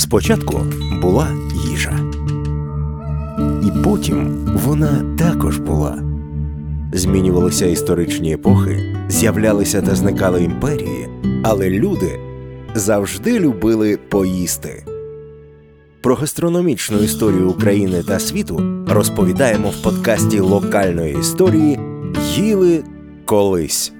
Спочатку була їжа, і потім вона також була. Змінювалися історичні епохи, з'являлися та зникали імперії, але люди завжди любили поїсти. Про гастрономічну історію України та світу розповідаємо в подкасті локальної історії Їли колись.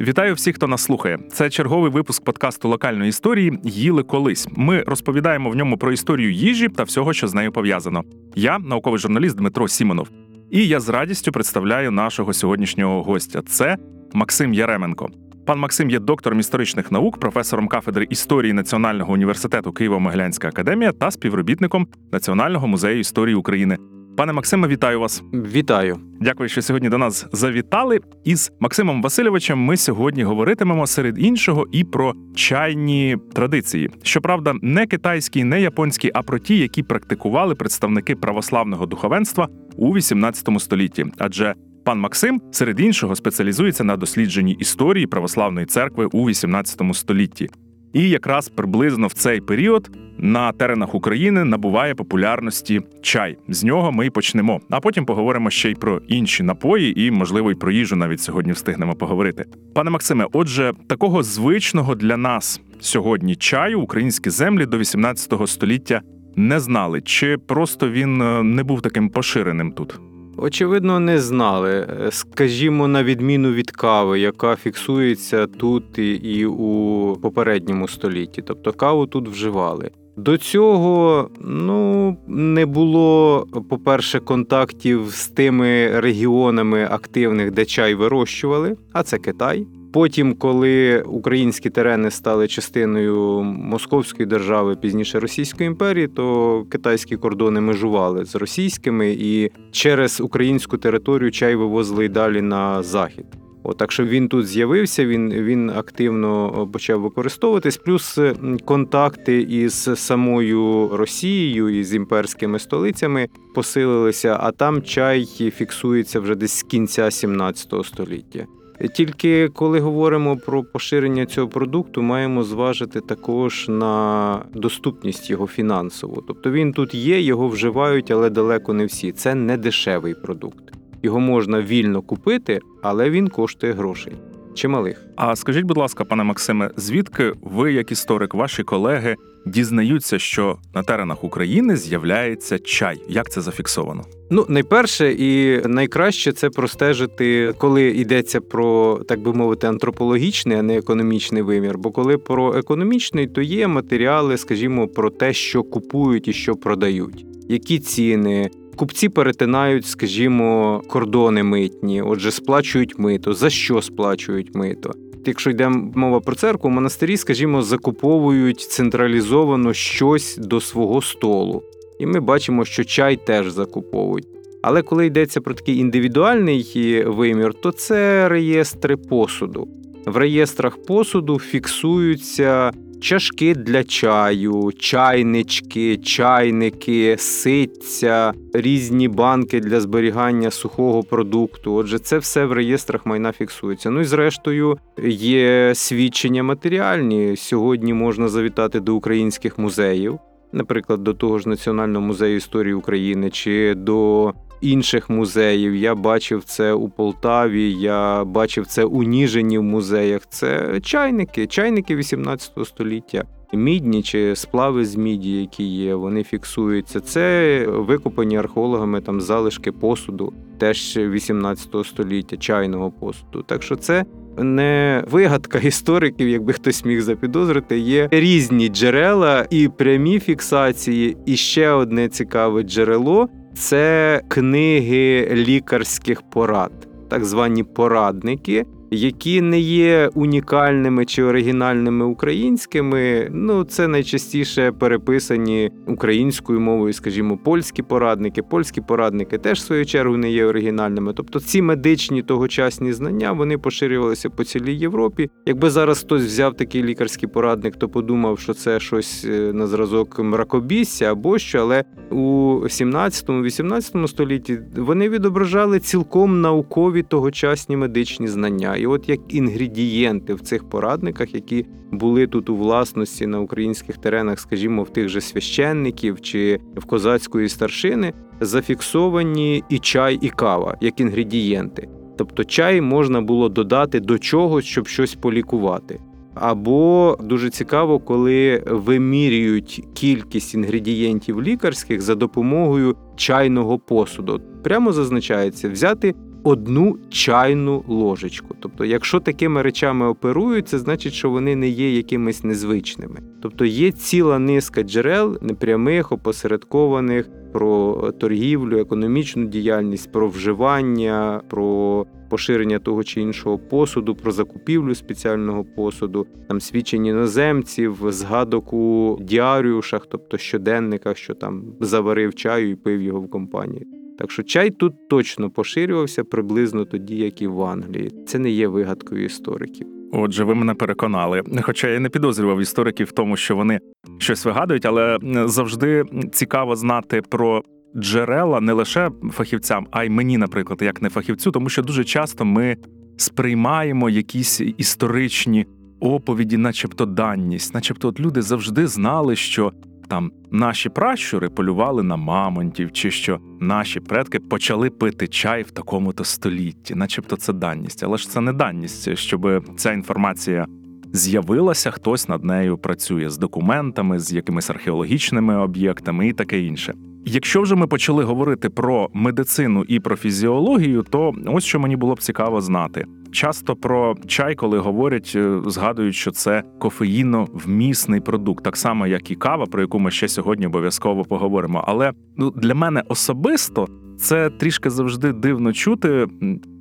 Вітаю всіх, хто нас слухає. Це черговий випуск подкасту локальної історії Їли колись. Ми розповідаємо в ньому про історію їжі та всього, що з нею пов'язано. Я науковий журналіст Дмитро Сімонов. І я з радістю представляю нашого сьогоднішнього гостя. Це Максим Яременко. Пан Максим є доктором історичних наук, професором кафедри історії Національного університету Києво-Могилянська академія та співробітником Національного музею історії України. Пане Максиме, вітаю вас. Вітаю. Дякую, що сьогодні до нас завітали. Із Максимом Васильовичем ми сьогодні говоритимемо серед іншого і про чайні традиції. Щоправда, не китайські, не японські, а про ті, які практикували представники православного духовенства у XVIII столітті. Адже пан Максим, серед іншого, спеціалізується на дослідженні історії православної церкви у XVIII столітті. І якраз приблизно в цей період на теренах України набуває популярності чай. З нього ми й почнемо. А потім поговоримо ще й про інші напої, і, можливо, й про їжу навіть сьогодні встигнемо поговорити. Пане Максиме, отже, такого звичного для нас сьогодні чаю українські землі до 18 століття не знали, чи просто він е, не був таким поширеним тут. Очевидно, не знали. Скажімо, на відміну від кави, яка фіксується тут і у попередньому столітті. Тобто каву тут вживали. До цього ну не було, по-перше, контактів з тими регіонами активних, де чай вирощували, а це Китай. Потім, коли українські терени стали частиною Московської держави, пізніше Російської імперії, то китайські кордони межували з російськими і через українську територію чай вивозили й далі на захід. От, так що він тут з'явився, він він активно почав використовуватись. Плюс контакти із самою Росією і з імперськими столицями посилилися, а там чай фіксується вже десь з кінця 17 століття. Тільки коли говоримо про поширення цього продукту, маємо зважити також на доступність його фінансову. Тобто він тут є, його вживають, але далеко не всі. Це не дешевий продукт. Його можна вільно купити, але він коштує грошей. Чималих. А скажіть, будь ласка, пане Максиме, звідки ви, як історик, ваші колеги дізнаються, що на теренах України з'являється чай? Як це зафіксовано? Ну, найперше і найкраще це простежити, коли йдеться про так би мовити антропологічний, а не економічний вимір. Бо коли про економічний, то є матеріали, скажімо, про те, що купують і що продають, які ціни. Купці перетинають, скажімо, кордони митні, отже, сплачують мито. За що сплачують мито? Якщо йде мова про церкву, монастирі, скажімо, закуповують централізовано щось до свого столу. І ми бачимо, що чай теж закуповують. Але коли йдеться про такий індивідуальний вимір, то це реєстри посуду. В реєстрах посуду фіксуються чашки для чаю, чайнички, чайники, ситця, різні банки для зберігання сухого продукту. Отже, це все в реєстрах майна фіксується. Ну і зрештою є свідчення матеріальні. Сьогодні можна завітати до українських музеїв. Наприклад, до того ж Національного музею історії України чи до інших музеїв. Я бачив це у Полтаві, я бачив це у Ніжині в музеях. Це чайники, чайники 18 століття. Мідні чи сплави з міді, які є, вони фіксуються. Це викопані археологами там залишки посуду, теж 18 століття, чайного посуду. Так що це не вигадка істориків, якби хтось міг запідозрити. Є різні джерела і прямі фіксації. І ще одне цікаве джерело це книги лікарських порад, так звані порадники, які не є унікальними чи оригінальними українськими. Ну, це найчастіше переписані українською мовою, скажімо, польські порадники. Польські порадники теж в свою чергу не є оригінальними. Тобто ці медичні тогочасні знання вони поширювалися по цілій Європі. Якби зараз хтось взяв такий лікарський порадник, то подумав, що це щось е, на зразок мракобісся або що, але у 17-18 столітті вони відображали цілком наукові тогочасні медичні знання І от як інгредієнти в цих порадниках, які були тут у власності на українських теренах, скажімо, в тих же священників чи в козацької старшини, зафіксовані і чай, і кава як інгредієнти. Тобто чай можна було додати до чогось, щоб щось полікувати. Або дуже цікаво, коли вимірюють кількість інгредієнтів лікарських за допомогою чайного посуду. Прямо зазначається взяти одну чайну ложечку. Тобто, якщо такими речами оперують, це значить, що вони не є якимись незвичними. Тобто є ціла низка джерел непрямих, опосередкованих про торгівлю, економічну діяльність, про вживання, про поширення того чи іншого посуду, про закупівлю спеціального посуду, там свідчень іноземців, згадок у діаріушах, тобто щоденниках, що там заварив чаю і пив його в компанії. Так що чай тут точно поширювався приблизно тоді, як і в Англії. Це не є вигадкою істориків. Отже, ви мене переконали. Хоча я не підозрював істориків в тому, що вони щось вигадують, але завжди цікаво знати про джерела не лише фахівцям, а й мені, наприклад, як не фахівцю, тому що дуже часто ми сприймаємо якісь історичні оповіді, начебто данність, начебто, от люди завжди знали, що там наші пращури полювали на мамонтів, чи що наші предки почали пити чай в такому-то столітті, начебто це данність. Але ж це не данність, щоб ця інформація з'явилася, хтось над нею працює з документами, з якимись археологічними об'єктами і таке інше. Якщо вже ми почали говорити про медицину і про фізіологію, то ось що мені було б цікаво знати. Часто про чай, коли говорять, е, згадують, що це кофеїновмісний продукт, так само як і кава, про яку ми ще сьогодні обов'язково поговоримо. Але ну для мене особисто це трішки завжди дивно чути.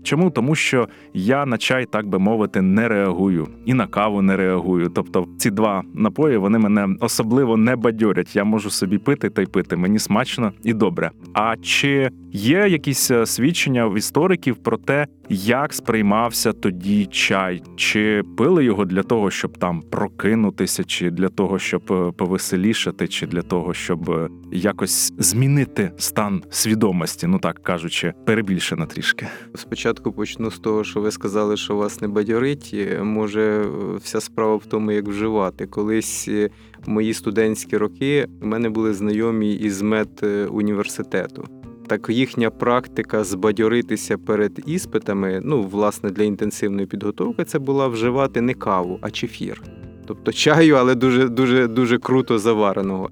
Чому? Тому що я на чай, так би мовити, не реагую і на каву не реагую. Тобто ці два напої вони мене особливо не бадьорять. Я можу собі пити та й пити. Мені смачно і добре. А чи є якісь е, свідчення в істориків про те, як сприймався тоді чай? Чи пили його для того, щоб там прокинутися, чи для того, щоб е, повеселішати, чи для того, щоб е, якось змінити стан свідомості? Ну так кажучи, перебільшено трішки. Спочатку почну з того, що ви сказали, що вас не бадьорить. Може, вся справа в тому, як вживати. Колись мої студентські роки в мене були знайомі із медуніверситету. Так їхня практика збадьоритися перед іспитами, ну, власне, для інтенсивної підготовки, це була вживати не каву, а чефір. Тобто чаю, але дуже дуже дуже круто завареного.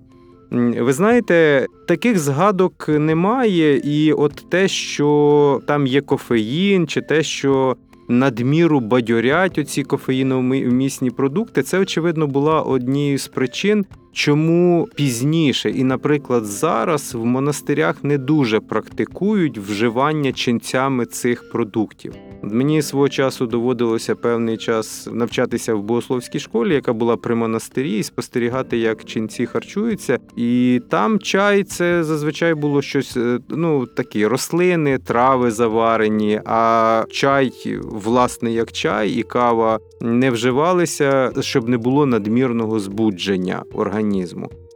Ви знаєте, таких згадок немає, і от те, що там є кофеїн, чи те, що надміру бадьорять оці кофеїновмісні продукти, це очевидно була однією з причин, чому пізніше, і, наприклад, зараз в монастирях не дуже практикують вживання ченцями цих продуктів. Мені свого часу доводилося певний час навчатися в богословській школі, яка була при монастирі, і спостерігати, як ченці харчуються. І там чай це зазвичай було щось, е, ну такі рослини, трави заварені. А чай, власне, як чай і кава не вживалися, щоб не було надмірного збудження організму.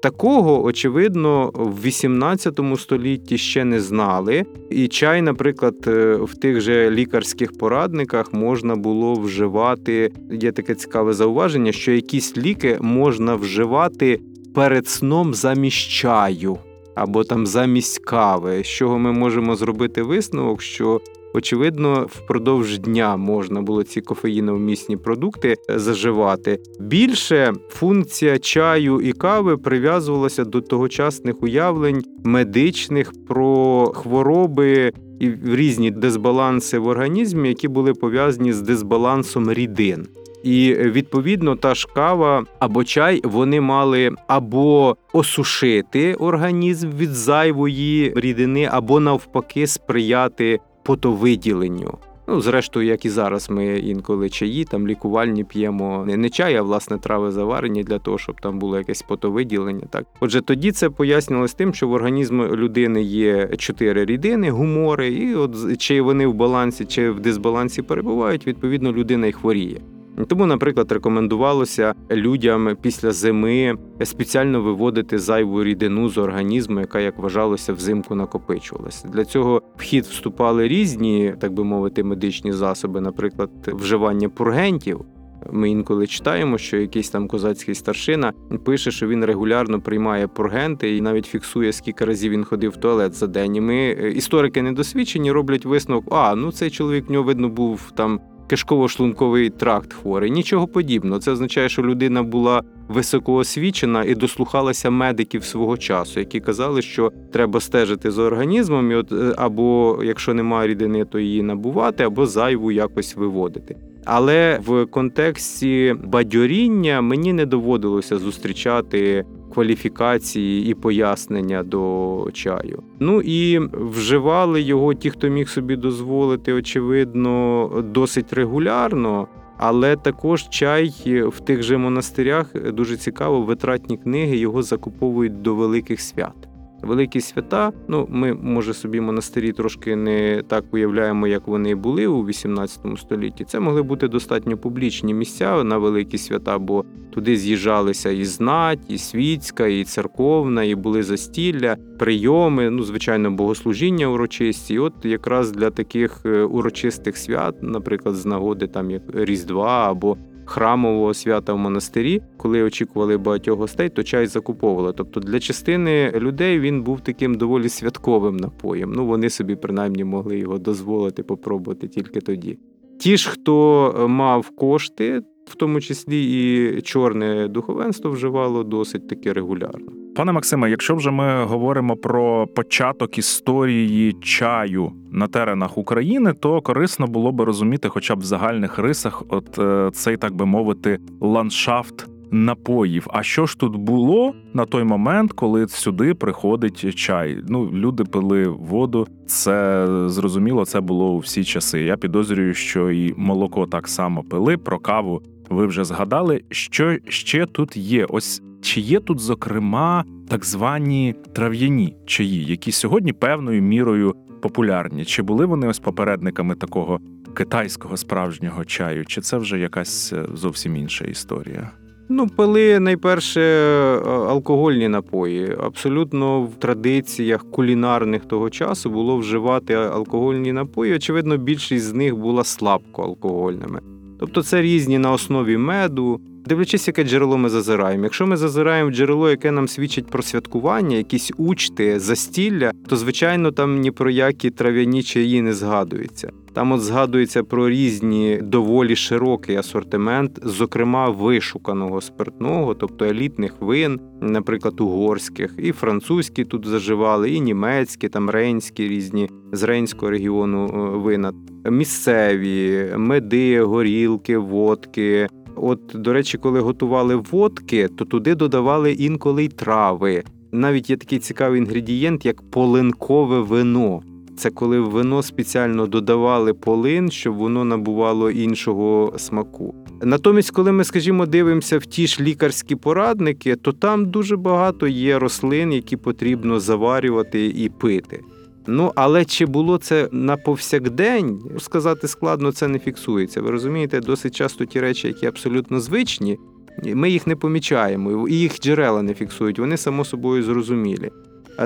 Такого, очевидно, в 18 столітті ще не знали, і чай, наприклад, е, в тих же лікарських порадниках можна було вживати. Є таке цікаве зауваження, що якісь ліки можна вживати перед сном замість чаю або там замість кави, з чого ми можемо зробити висновок, що Очевидно, впродовж дня можна було ці кофеїновмісні продукти е, заживати. Більше функція чаю і кави прив'язувалася до тогочасних уявлень медичних про хвороби і різні дисбаланси в організмі, які були пов'язані з дисбалансом рідин. І відповідно та ж кава або чай вони мали або осушити організм від зайвої рідини, або навпаки сприяти потовиділенню. Ну, зрештою, як і зараз, ми інколи чаї, там лікувальні п'ємо не чай, а власне трави заварені для того, щоб там було якесь потовиділення. Так, отже, тоді це пояснювалось тим, що в організмі людини є чотири рідини, гумори, і от чи вони в балансі, чи в дисбалансі перебувають, відповідно, людина й хворіє. Тому, наприклад, рекомендувалося людям після зими спеціально виводити зайву рідину з організму, яка, як вважалося, взимку накопичувалася. Для цього в хід вступали різні, так би мовити, медичні засоби, наприклад, вживання пургентів. Ми інколи читаємо, що якийсь там козацький старшина пише, що він регулярно приймає пургенти і навіть фіксує, скільки разів він ходив в туалет за день. І ми е, історики недосвідчені роблять висновок: а ну цей чоловік в нього видно був там кишково-шлунковий тракт хворий. Нічого подібного. Це означає, що людина була високоосвічена і дослухалася медиків свого часу, які казали, що треба стежити за організмом, і от е, або якщо немає рідини, то її набувати, або зайву якось виводити. Але в контексті бадьоріння мені не доводилося зустрічати кваліфікації і пояснення до чаю. Ну і вживали його ті, хто міг собі дозволити, очевидно, досить регулярно. Але також чай в тих же монастирях дуже цікаво, витратні книги його закуповують до великих свят. Великі свята, ну ми може собі монастирі трошки не так уявляємо, як вони були у 18 столітті. Це могли бути достатньо публічні місця на великі свята, бо туди з'їжджалися і знать, і світська, і церковна, і були застілля, прийоми, ну звичайно, богослужіння урочисті. І От якраз для таких е, урочистих свят, наприклад, з нагоди там як Різдва або храмового свята в монастирі, коли очікували багатьох гостей, то чай закуповували. Тобто для частини людей він був таким доволі святковим напоєм. Ну вони собі принаймні могли його дозволити попробувати тільки тоді. Ті ж, хто е, мав кошти, в тому числі і чорне духовенство вживало досить таки регулярно. Пане Максиме, якщо вже ми говоримо про початок історії чаю на теренах України, то корисно було би розуміти, хоча б в загальних рисах, от е, цей, так би мовити, ландшафт напоїв. А що ж тут було на той момент, коли сюди приходить чай? Ну, люди пили воду, це зрозуміло, це було у всі часи. Я підозрюю, що і молоко так само пили. Про каву ви вже згадали. Що ще тут є? Ось чи є тут, зокрема, так звані трав'яні чаї, які сьогодні певною мірою популярні? Чи були вони ось попередниками такого китайського справжнього чаю? Чи це вже якась е, зовсім інша історія? Ну, пили найперше е, алкогольні напої. Абсолютно в традиціях кулінарних того часу було вживати алкогольні напої. Очевидно, більшість з них була слабко алкогольними. Тобто це різні на основі меду. Дивлячись, яке джерело ми зазираємо. Якщо ми зазираємо в джерело, яке нам свідчить про святкування, якісь учти, застілля, то звичайно там ні про які трав'яні чаї не згадується. Там от згадується про різні доволі широкий асортимент, зокрема вишуканого спиртного, тобто елітних вин, наприклад, угорських, і французькі тут заживали, і німецькі, там рейнські різні з рейнського регіону е, вина, місцеві меди, горілки, водки. От, до речі, коли готували водки, то туди додавали інколи й трави. Навіть є такий цікавий інгредієнт, як полинкове вино. Це коли в вино спеціально додавали полин, щоб воно набувало іншого смаку. Натомість, коли ми, скажімо, дивимося в ті ж лікарські порадники, то там дуже багато є рослин, які потрібно заварювати і пити. Ну, але чи було це на повсякдень, сказати складно, це не фіксується. Ви розумієте, досить часто ті речі, які абсолютно звичні, ми їх не помічаємо, і їх джерела не фіксують, вони само собою зрозумілі.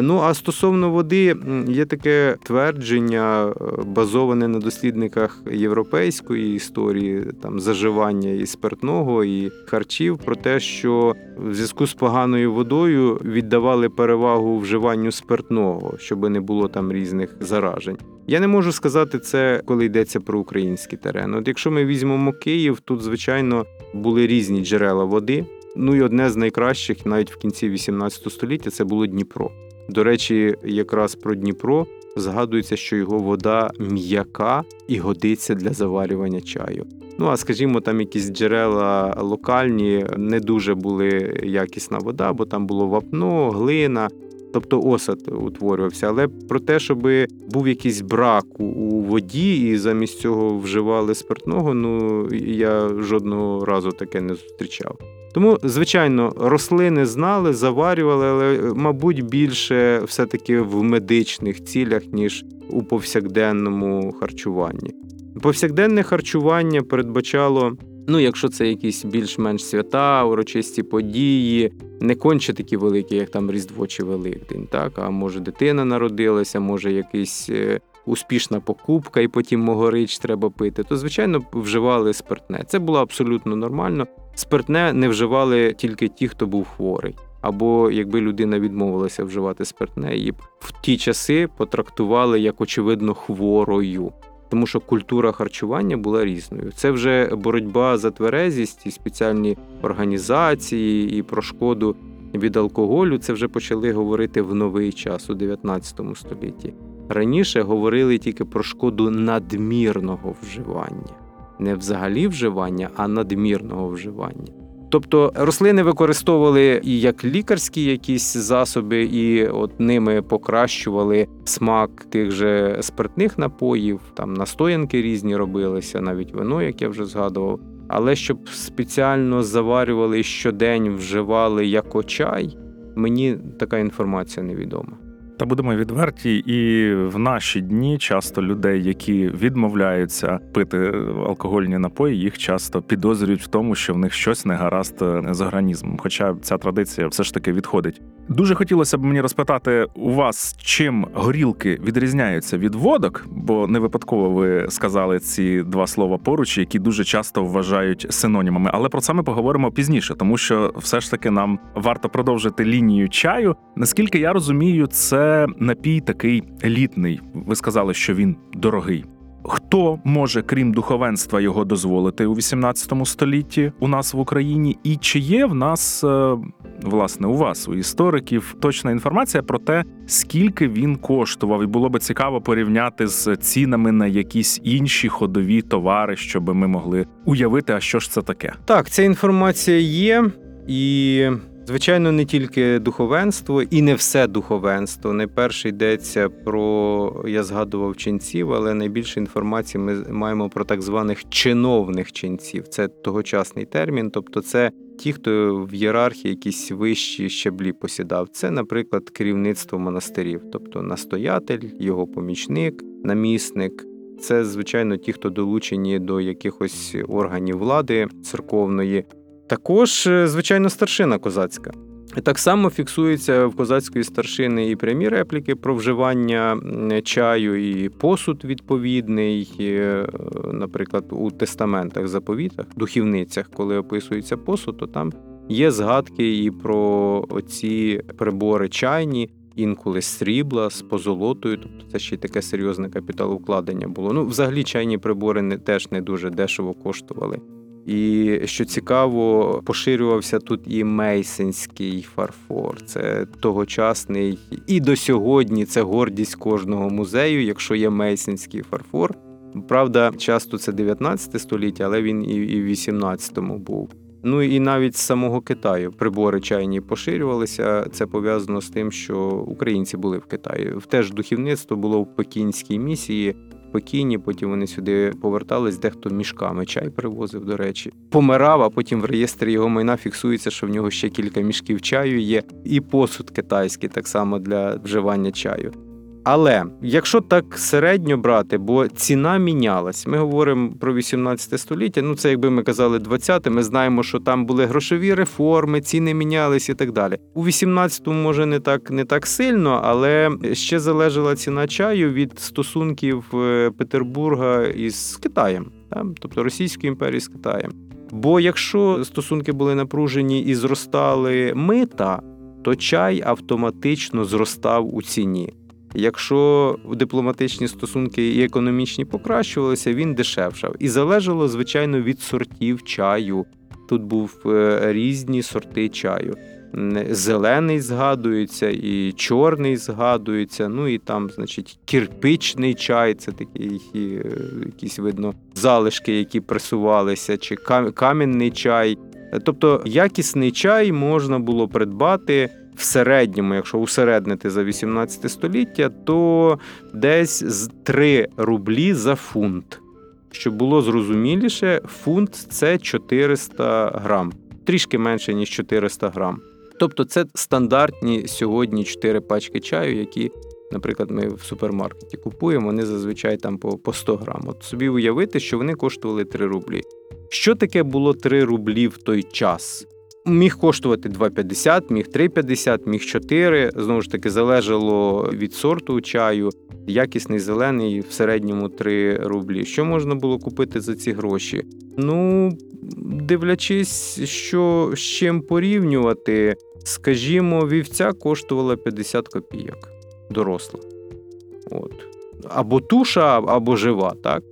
Ну а стосовно води, є таке твердження, е, базоване на дослідниках європейської історії, там заживання і спиртного, і харчів, про те, що в зв'язку з поганою водою віддавали перевагу вживанню спиртного, щоб не було там різних заражень. Я не можу сказати це, коли йдеться про український терен. От якщо ми візьмемо Київ, тут звичайно були різні джерела води. Ну і одне з найкращих, навіть в кінці 18 століття, це було Дніпро. До речі, якраз про Дніпро згадується, що його вода м'яка і годиться для заварювання чаю. Ну а скажімо, там якісь джерела локальні не дуже були якісна вода, бо там було вапно, глина. Тобто осад утворювався, але про те, щоб був якийсь брак у воді, і замість цього вживали спиртного, ну я жодного разу таке не зустрічав. Тому, звичайно, рослини знали, заварювали, але, мабуть, більше все-таки в медичних цілях, ніж у повсякденному харчуванні. Повсякденне харчування передбачало Ну, якщо це якісь більш-менш свята, урочисті події, не конче такі великі, як там Різдво чи Великдень, так а може дитина народилася, може якийсь е, успішна покупка, і потім могорич треба пити, то звичайно вживали спиртне. Це було абсолютно нормально. Спиртне не вживали тільки ті, хто був хворий. Або якби людина відмовилася вживати спиртне, її б в ті часи потрактували як очевидно хворою, тому що культура харчування була різною. Це вже боротьба за тверезість і спеціальні організації і про шкоду від алкоголю. Це вже почали говорити в новий час у 19 столітті. Раніше говорили тільки про шкоду надмірного вживання, не взагалі вживання, а надмірного вживання. Тобто рослини використовували і як лікарські якісь засоби, і от ними покращували смак тих же спиртних напоїв, там настоянки різні робилися, навіть вино, як я вже згадував. Але щоб спеціально заварювали щодень вживали як чай, мені така інформація невідома. Та будемо відверті, і в наші дні часто людей, які відмовляються пити алкогольні напої, їх часто підозрюють в тому, що в них щось не гаразд з організмом. Хоча ця традиція все ж таки відходить. Дуже хотілося б мені розпитати у вас, чим горілки відрізняються від водок, бо не випадково ви сказали ці два слова поруч, які дуже часто вважають синонімами. Але про це ми поговоримо пізніше, тому що все ж таки нам варто продовжити лінію чаю. Наскільки я розумію, це напій такий елітний. Ви сказали, що він дорогий. Хто може, крім духовенства, його дозволити у 18 столітті у нас в Україні? І чи є в нас, е, власне, у вас, у істориків, точна інформація про те, скільки він коштував, і було би цікаво порівняти з цінами на якісь інші ходові товари, щоб ми могли уявити, а що ж це таке? Так, ця інформація є, і, звичайно, не тільки духовенство, і не все духовенство. Найперше йдеться про, я згадував ченців, але найбільше інформації ми маємо про так званих чиновних ченців. Це тогочасний термін, тобто це ті, хто в ієрархії якісь вищі щаблі посідав. Це, наприклад, керівництво монастирів, тобто настоятель, його помічник, намісник. Це, звичайно, ті, хто долучені до якихось органів влади церковної. Також, е, звичайно, старшина козацька. Так само фіксується в козацької старшини і прямі репліки про вживання чаю, і посуд відповідний, е, наприклад, у тестаментах, заповітах, духівницях, коли описується посуд, то там є згадки і про оці прибори чайні, інколи срібла, з позолотою, тобто це ще й таке серйозне капіталовкладення було. Ну, взагалі, чайні прибори не теж не дуже дешево коштували. І що цікаво, поширювався тут і мейсинський фарфор. Це тогочасний, і до сьогодні це гордість кожного музею, якщо є мейсинський фарфор. Правда, часто це 19 століття, але він і в 18-му був. Ну і навіть з самого Китаю прибори чайні поширювалися. Це пов'язано з тим, що українці були в Китаї. Теж духівництво було в пекінській місії. В Пекіні, потім вони сюди повертались, дехто мішками чай привозив, до речі. Помирав, а потім в реєстрі його майна фіксується, що в нього ще кілька мішків чаю є, і посуд китайський так само для вживання чаю. Але якщо так середньо брати, бо ціна мінялась, ми говоримо про 18 століття. Ну це якби ми казали 20 Ми знаємо, що там були грошові реформи, ціни мінялись і так далі. У 18-му, може не так не так сильно, але ще залежала ціна чаю від стосунків е, Петербурга із Китаєм, так? тобто Російської імперії з Китаєм. Бо якщо стосунки були напружені і зростали мита, то чай автоматично зростав у ціні. Якщо дипломатичні стосунки і економічні покращувалися, він дешевшав. І залежало, звичайно, від сортів чаю. Тут був е, різні сорти чаю. Зелений згадується, і чорний згадується. Ну і там, значить, кірпичний чай це такі е, якісь видно залишки, які пресувалися, чи кам'яний чай. Тобто якісний чай можна було придбати в середньому, якщо усереднити за 18 століття, то десь з 3 рублі за фунт. Щоб було зрозуміліше, фунт це 400 грам, трішки менше, ніж 400 грам. Тобто це стандартні сьогодні 4 пачки чаю, які, наприклад, ми в супермаркеті купуємо, вони зазвичай там по по 100 грам. От собі уявити, що вони коштували 3 рублі. Що таке було 3 рублі в той час? Міг коштувати 2,50, міг 3,50, міг 4. Знову ж таки, залежало від сорту чаю. Якісний зелений в середньому 3 рублі. Що можна було купити за ці гроші? Ну, дивлячись, що з чим порівнювати, скажімо, вівця коштувала 50 копійок доросла. От. Або туша, або жива, так?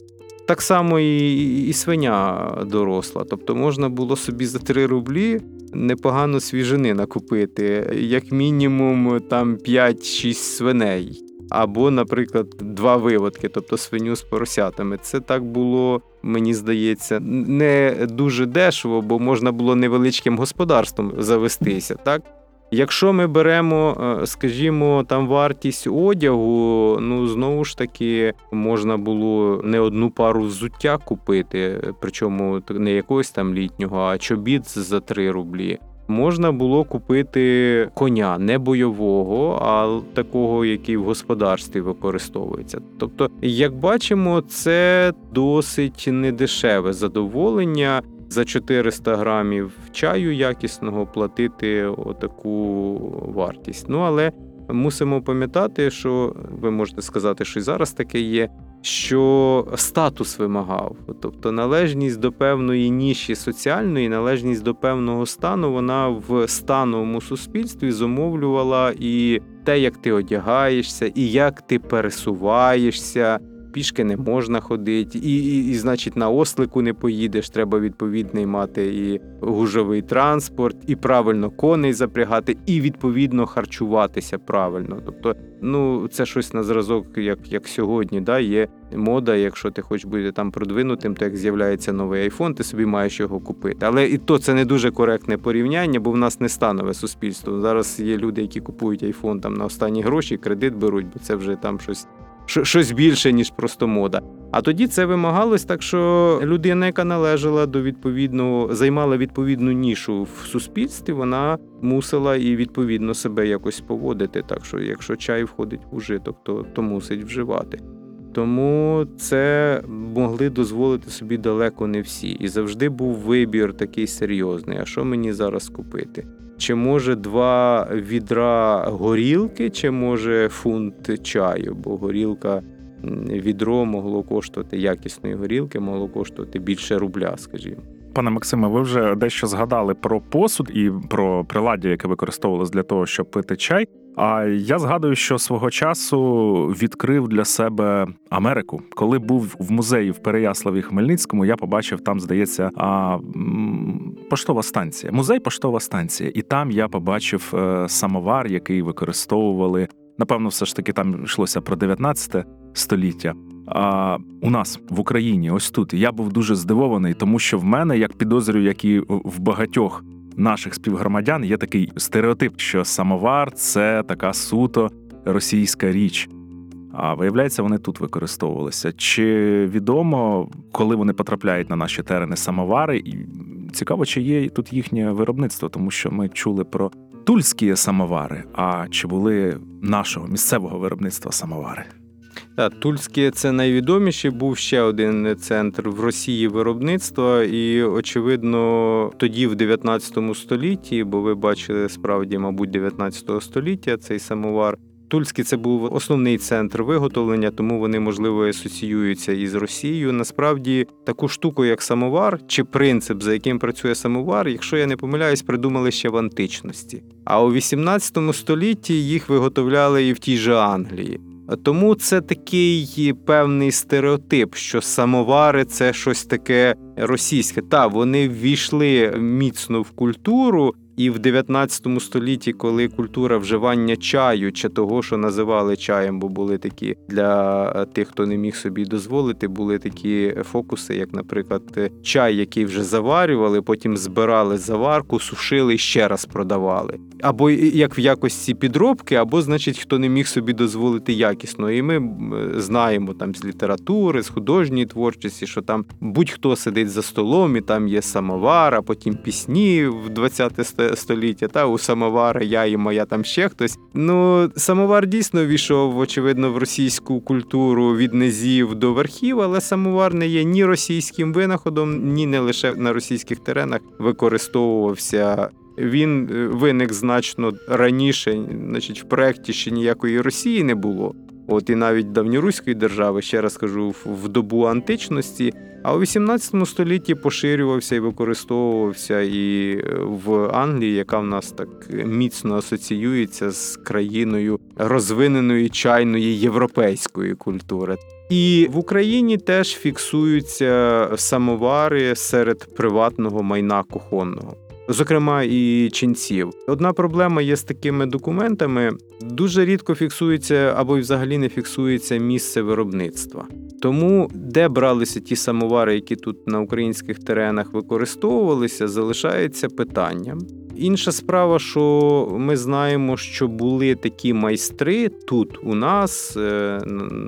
Так само і, і свиня доросла. Тобто можна було собі за 3 рублі непогано свіжини накупити, як мінімум там 5-6 свиней. Або, наприклад, два виводки, тобто свиню з поросятами. Це так було, мені здається, не дуже дешево, бо можна було невеличким господарством завестися. так? Якщо ми беремо, е, скажімо, там вартість одягу, ну знову ж таки можна було не одну пару взуття купити, причому не якогось там літнього, а чобіт за 3 рублі. Можна було купити коня не бойового, а такого, який в господарстві використовується. Тобто, як бачимо, це досить недешеве задоволення за 400 грамів чаю якісного платити отаку вартість. Ну але мусимо пам'ятати, що ви можете сказати, що і зараз таке є. Що статус вимагав, тобто належність до певної ніші соціальної, належність до певного стану, вона в становому суспільстві зумовлювала і те, як ти одягаєшся, і як ти пересуваєшся, пішки не можна ходити, і, і, і, значить, на ослику не поїдеш. Треба відповідний мати і гужовий транспорт, і правильно коней запрягати, і відповідно харчуватися правильно. Тобто, ну це щось на зразок, як як сьогодні. Да, Є мода. Якщо ти хочеш бути там продвинутим, то як з'являється новий айфон, ти собі маєш його купити. Але і то це не дуже коректне порівняння, бо в нас не станове суспільство. Зараз є люди, які купують айфон там на останні гроші, кредит беруть, бо це вже там щось щось більше, ніж просто мода. А тоді це вимагалось так, що людина, яка належала до відповідного, займала відповідну нішу в суспільстві, вона мусила і відповідно себе якось поводити. Так що, якщо чай входить в ужиток, то, то мусить вживати. Тому це могли дозволити собі далеко не всі. І завжди був вибір такий серйозний. А що мені зараз купити? Чи може два відра горілки, чи може фунт чаю, бо горілка відро могло коштувати якісної горілки, могло коштувати більше рубля, скажімо. Пане Максиме, ви вже дещо згадали про посуд і про приладдя, яке використовувалось для того, щоб пити чай. А я згадую, що свого часу відкрив для себе Америку. Коли був в музеї в Переяславі Хмельницькому, я побачив там, здається, а, поштова станція, музей поштова станція, і там я побачив е, самовар, який використовували. Напевно, все ж таки там йшлося про 19 століття. А у нас в Україні, ось тут я був дуже здивований, тому що в мене, як підозрюю, як і в багатьох наших співгромадян, є такий стереотип, що самовар це така суто російська річ. А виявляється, вони тут використовувалися. Чи відомо, коли вони потрапляють на наші терени самовари? І цікаво, чи є тут їхнє виробництво, тому що ми чули про тульські самовари. А чи були нашого місцевого виробництва самовари? Так, Тульське це найвідоміший. Був ще один центр в Росії виробництва, і очевидно, тоді, в 19 столітті, бо ви бачили справді, мабуть, 19 століття цей самовар. Тульський це був основний центр виготовлення, тому вони можливо асоціюються із Росією. Насправді таку штуку, як самовар, чи принцип, за яким працює самовар, якщо я не помиляюсь, придумали ще в античності. А у 18 столітті їх виготовляли і в тій же Англії. Тому це такий певний стереотип, що самовари це щось таке російське. Та вони ввійшли міцно в культуру, і в 19 столітті, коли культура вживання чаю чи того, що називали чаєм, бо були такі для тих, хто не міг собі дозволити, були такі фокуси, як, наприклад, чай, який вже заварювали, потім збирали заварку, сушили і ще раз продавали. Або як в якості підробки, або, значить, хто не міг собі дозволити якісно. І ми знаємо там з літератури, з художньої творчості, що там будь-хто сидить за столом, і там є самовар, а потім пісні в 20 століття століття, та у самовари, я і моя там ще хтось. Ну, самовар дійсно війшов, очевидно, в російську культуру від низів до верхів, але самовар не є ні російським винаходом, ні не лише на російських теренах використовувався. Він е, виник значно раніше, значить, в проєкті ще ніякої Росії не було. От і навіть давньоруської держави, ще раз кажу, в- добу античності. А у 18 столітті поширювався і використовувався і е, в Англії, яка в нас так міцно асоціюється з країною розвиненої чайної європейської культури. І в Україні теж фіксуються самовари серед приватного майна кухонного. Зокрема, і ченців. Одна проблема є з такими документами: дуже рідко фіксується або й взагалі не фіксується місце виробництва. Тому, де бралися ті самовари, які тут на українських теренах використовувалися, залишається питанням. Інша справа, що ми знаємо, що були такі майстри тут у нас е,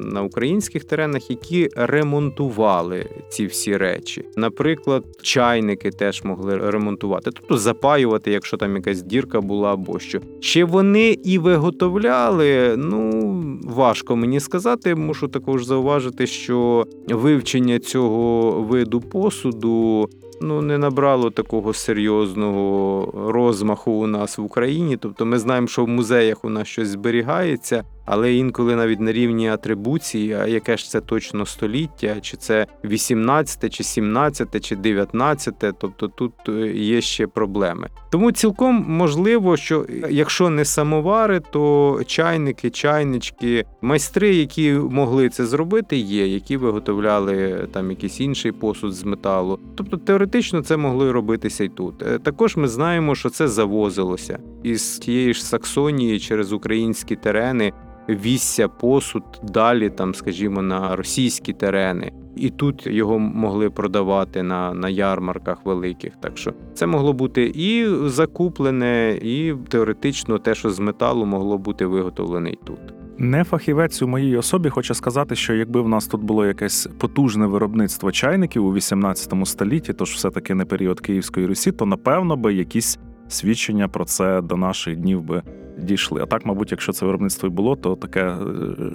на українських теренах, які ремонтували ці всі речі. Наприклад, чайники теж могли ремонтувати, тобто запаювати, якщо там якась дірка була або що. Чи вони і виготовляли? Ну важко мені сказати. Мушу також зауважити, що вивчення цього виду посуду ну не набрало такого серйозного розмаху у нас в Україні. Тобто ми знаємо, що в музеях у нас щось зберігається, але інколи навіть на рівні атрибуції, а яке ж це точно століття, чи це 18, чи 17, чи 19, тобто тут е, є ще проблеми. Тому цілком можливо, що якщо не самовари, то чайники, чайнички, майстри, які могли це зробити, є, які виготовляли там якийсь інший посуд з металу. Тобто теоретично це могло робитися і тут. Е, Також ми знаємо, що це завозилося із тієї ж Саксонії через українські терени. Вісся посуд далі, там, скажімо, на російські терени, і тут його могли продавати на, на ярмарках великих. Так що це могло бути і закуплене, і теоретично те, що з металу могло бути виготовлене і тут. Не фахівець у моїй особі хоче сказати, що якби в нас тут було якесь потужне виробництво чайників у 18 столітті, тож все-таки не період Київської Русі, то напевно би якісь свідчення про це до наших днів би дійшли. А так, мабуть, якщо це виробництво і було, то таке е,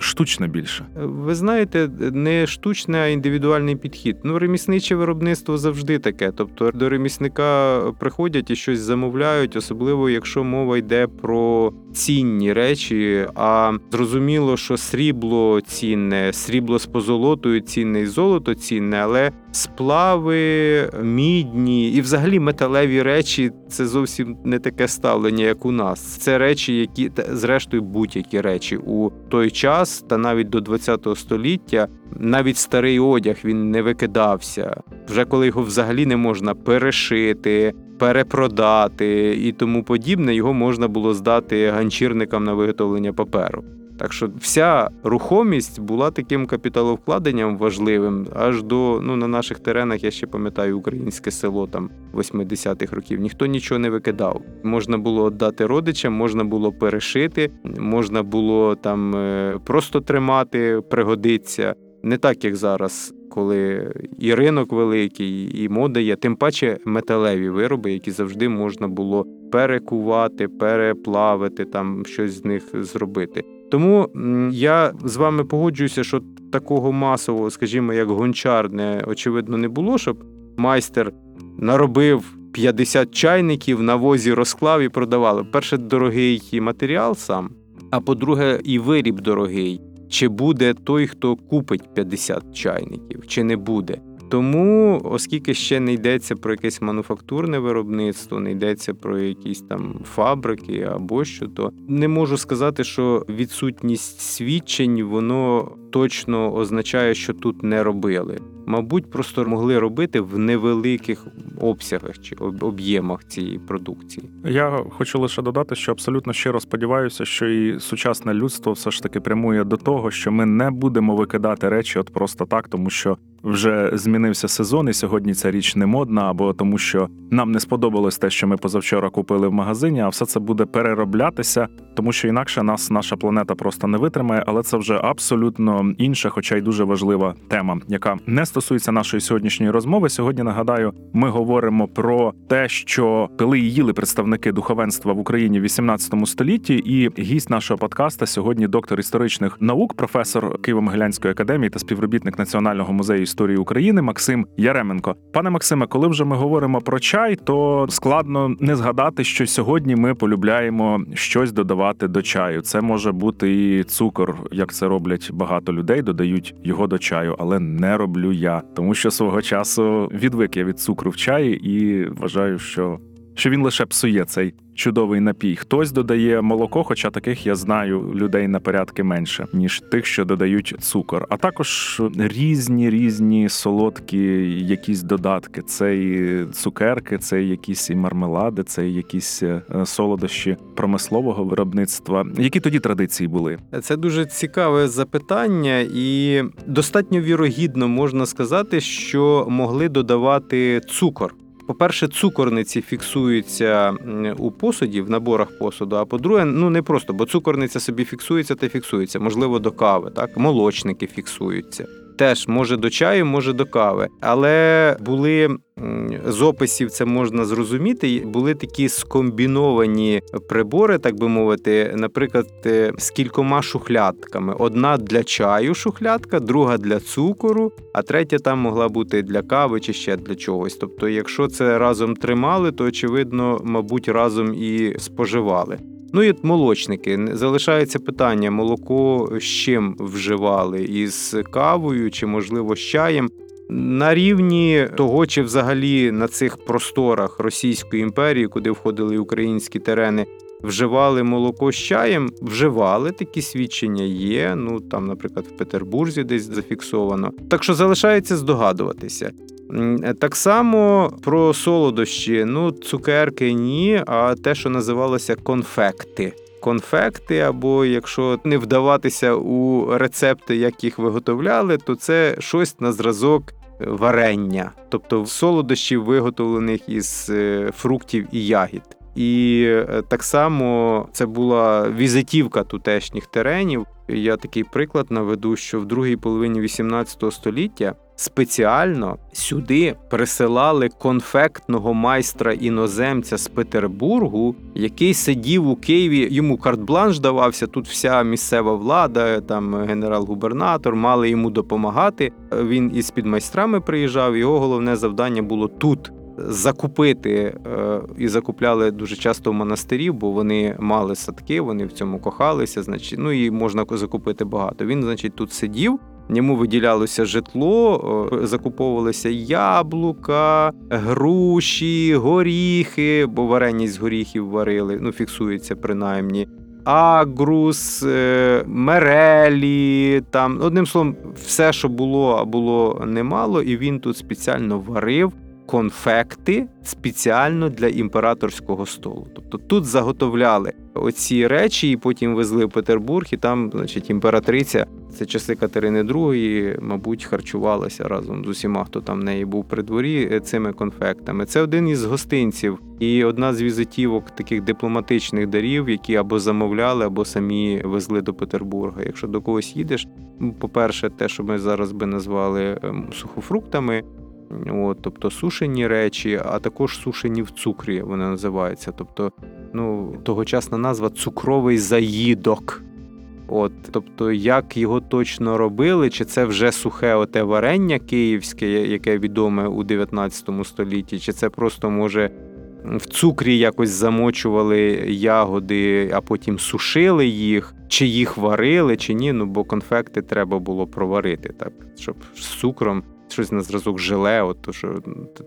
штучне більше. Ви знаєте, не штучний, а індивідуальний підхід. Ну, ремісниче виробництво завжди таке. Тобто до ремісника приходять і щось замовляють, особливо якщо мова йде про цінні речі. А зрозуміло, що срібло цінне, срібло з позолотою цінне і золото цінне, але сплави, мідні і взагалі металеві речі це зовсім не таке ставлення, як у нас. Це речі, які зрештою будь-які речі у той час, та навіть до ХХ століття, навіть старий одяг він не викидався. Вже коли його взагалі не можна перешити, перепродати і тому подібне, його можна було здати ганчірникам на виготовлення паперу. Так що вся рухомість була таким капіталовкладенням важливим аж до ну на наших теренах. Я ще пам'ятаю українське село там 80-х років. Ніхто нічого не викидав. Можна було віддати родичам, можна було перешити, можна було там е, просто тримати, пригодиться. Не так як зараз, коли і ринок великий, і мода є, тим паче металеві вироби, які завжди можна було перекувати, переплавити, там щось з них зробити. Тому я з вами погоджуюся, що такого масового, скажімо, як гончарне, очевидно не було, щоб майстер наробив 50 чайників на возі розклав і продавали. Перше, дорогий матеріал сам, а по-друге, і виріб дорогий. Чи буде той, хто купить 50 чайників, чи не буде. Тому, оскільки ще не йдеться про якесь мануфактурне виробництво, не йдеться про якісь там фабрики або що, то не можу сказати, що відсутність свідчень воно точно означає, що тут не робили. Мабуть, просто могли робити в невеликих обсягах чи об'ємах цієї продукції. Я хочу лише додати, що абсолютно щиро сподіваюся, що і сучасне людство все ж таки прямує до того, що ми не будемо викидати речі от просто так, тому що вже змінився сезон, і сьогодні ця річ не модна, або тому, що нам не сподобалось те, що ми позавчора купили в магазині, а все це буде перероблятися, тому що інакше нас наша планета просто не витримає. Але це вже абсолютно інша, хоча й дуже важлива тема, яка не стосується нашої сьогоднішньої розмови. Сьогодні нагадаю, ми говоримо про те, що пили і їли представники духовенства в Україні в 18 столітті. І гість нашого подкаста сьогодні доктор історичних наук, професор Києво-Могилянської академії та співробітник Національного музею історії України Максим Яременко. Пане Максиме, коли вже ми говоримо про чай, то складно не згадати, що сьогодні ми полюбляємо щось додавати до чаю. Це може бути і цукор, як це роблять багато людей, додають його до чаю, але не роблю я, тому що свого часу відвик я від цукру в чаї і вважаю, що, що він лише псує цей чудовий напій. Хтось додає молоко, хоча таких я знаю людей на порядки менше, ніж тих, що додають цукор. А також різні різні солодкі якісь додатки. Це і цукерки, це і якісь і мармелади, це і якісь е, солодощі промислового виробництва. Які тоді традиції були? Це дуже цікаве запитання, і достатньо вірогідно можна сказати, що могли додавати цукор. По-перше, цукорниці фіксуються у посуді, в наборах посуду. А по-друге, ну не просто, бо цукорниця собі фіксується та фіксується, можливо, до кави, так молочники фіксуються. Теж може до чаю, може до кави. Але були з описів це можна зрозуміти. Були такі скомбіновані прибори, так би мовити, наприклад, е, з кількома шухлядками: одна для чаю, шухлядка, друга для цукору, а третя там могла бути для кави чи ще для чогось. Тобто, якщо це разом тримали, то очевидно, мабуть, разом і споживали. Ну і молочники залишається питання: молоко з чим вживали із кавою чи, можливо, з чаєм. На рівні того, чи взагалі на цих просторах Російської імперії, куди входили українські терени, вживали молоко з чаєм, вживали такі свідчення є. Ну там, наприклад, в Петербурзі десь зафіксовано. Так що залишається здогадуватися. Так само про солодощі, ну, цукерки ні, а те, що називалося конфекти. Конфекти, або якщо не вдаватися у рецепти, як їх виготовляли, то це щось на зразок варення, тобто солодощів, виготовлених із е, фруктів і ягід. І е, так само це була візитівка тутешніх теренів. Я такий приклад наведу, що в другій половині 18 століття спеціально сюди присилали конфектного майстра іноземця з Петербургу, який сидів у Києві. Йому карт-бланш давався. Тут вся місцева влада, там генерал-губернатор, мали йому допомагати. Він із підмайстрами приїжджав. Його головне завдання було тут. Закупити е, і закупляли дуже часто в монастирів, бо вони мали садки, вони в цьому кохалися. Значить, ну і можна закупити багато. Він, значить, тут сидів, Йому виділялося житло, закуповувалися яблука, груші, горіхи, бо вареність з горіхів варили, ну фіксується принаймні. Агрус, е, мерелі, там одним словом, все, що було, було немало, і він тут спеціально варив конфекти спеціально для імператорського столу. Тобто тут заготовляли оці речі, і потім везли в Петербург, і там, значить, імператриця, це часи Катерини II, мабуть, харчувалася разом з усіма, хто там в неї був при дворі, е, цими конфектами. Це один із гостинців і одна з візитівок таких дипломатичних дарів, які або замовляли, або самі везли до Петербурга. Якщо до когось їдеш, по-перше, те, що ми зараз би назвали ем, сухофруктами. От, Тобто сушені речі, а також сушені в цукрі вони називаються. Тобто, ну, тогочасна назва цукровий заїдок. От, Тобто, як його точно робили, чи це вже сухе оте варення київське, яке відоме у 19 столітті, чи це просто може в цукрі якось замочували ягоди, а потім сушили їх, чи їх варили, чи ні. Ну бо конфекти треба було проварити, так, щоб з цукром щось на зразок желе, от, що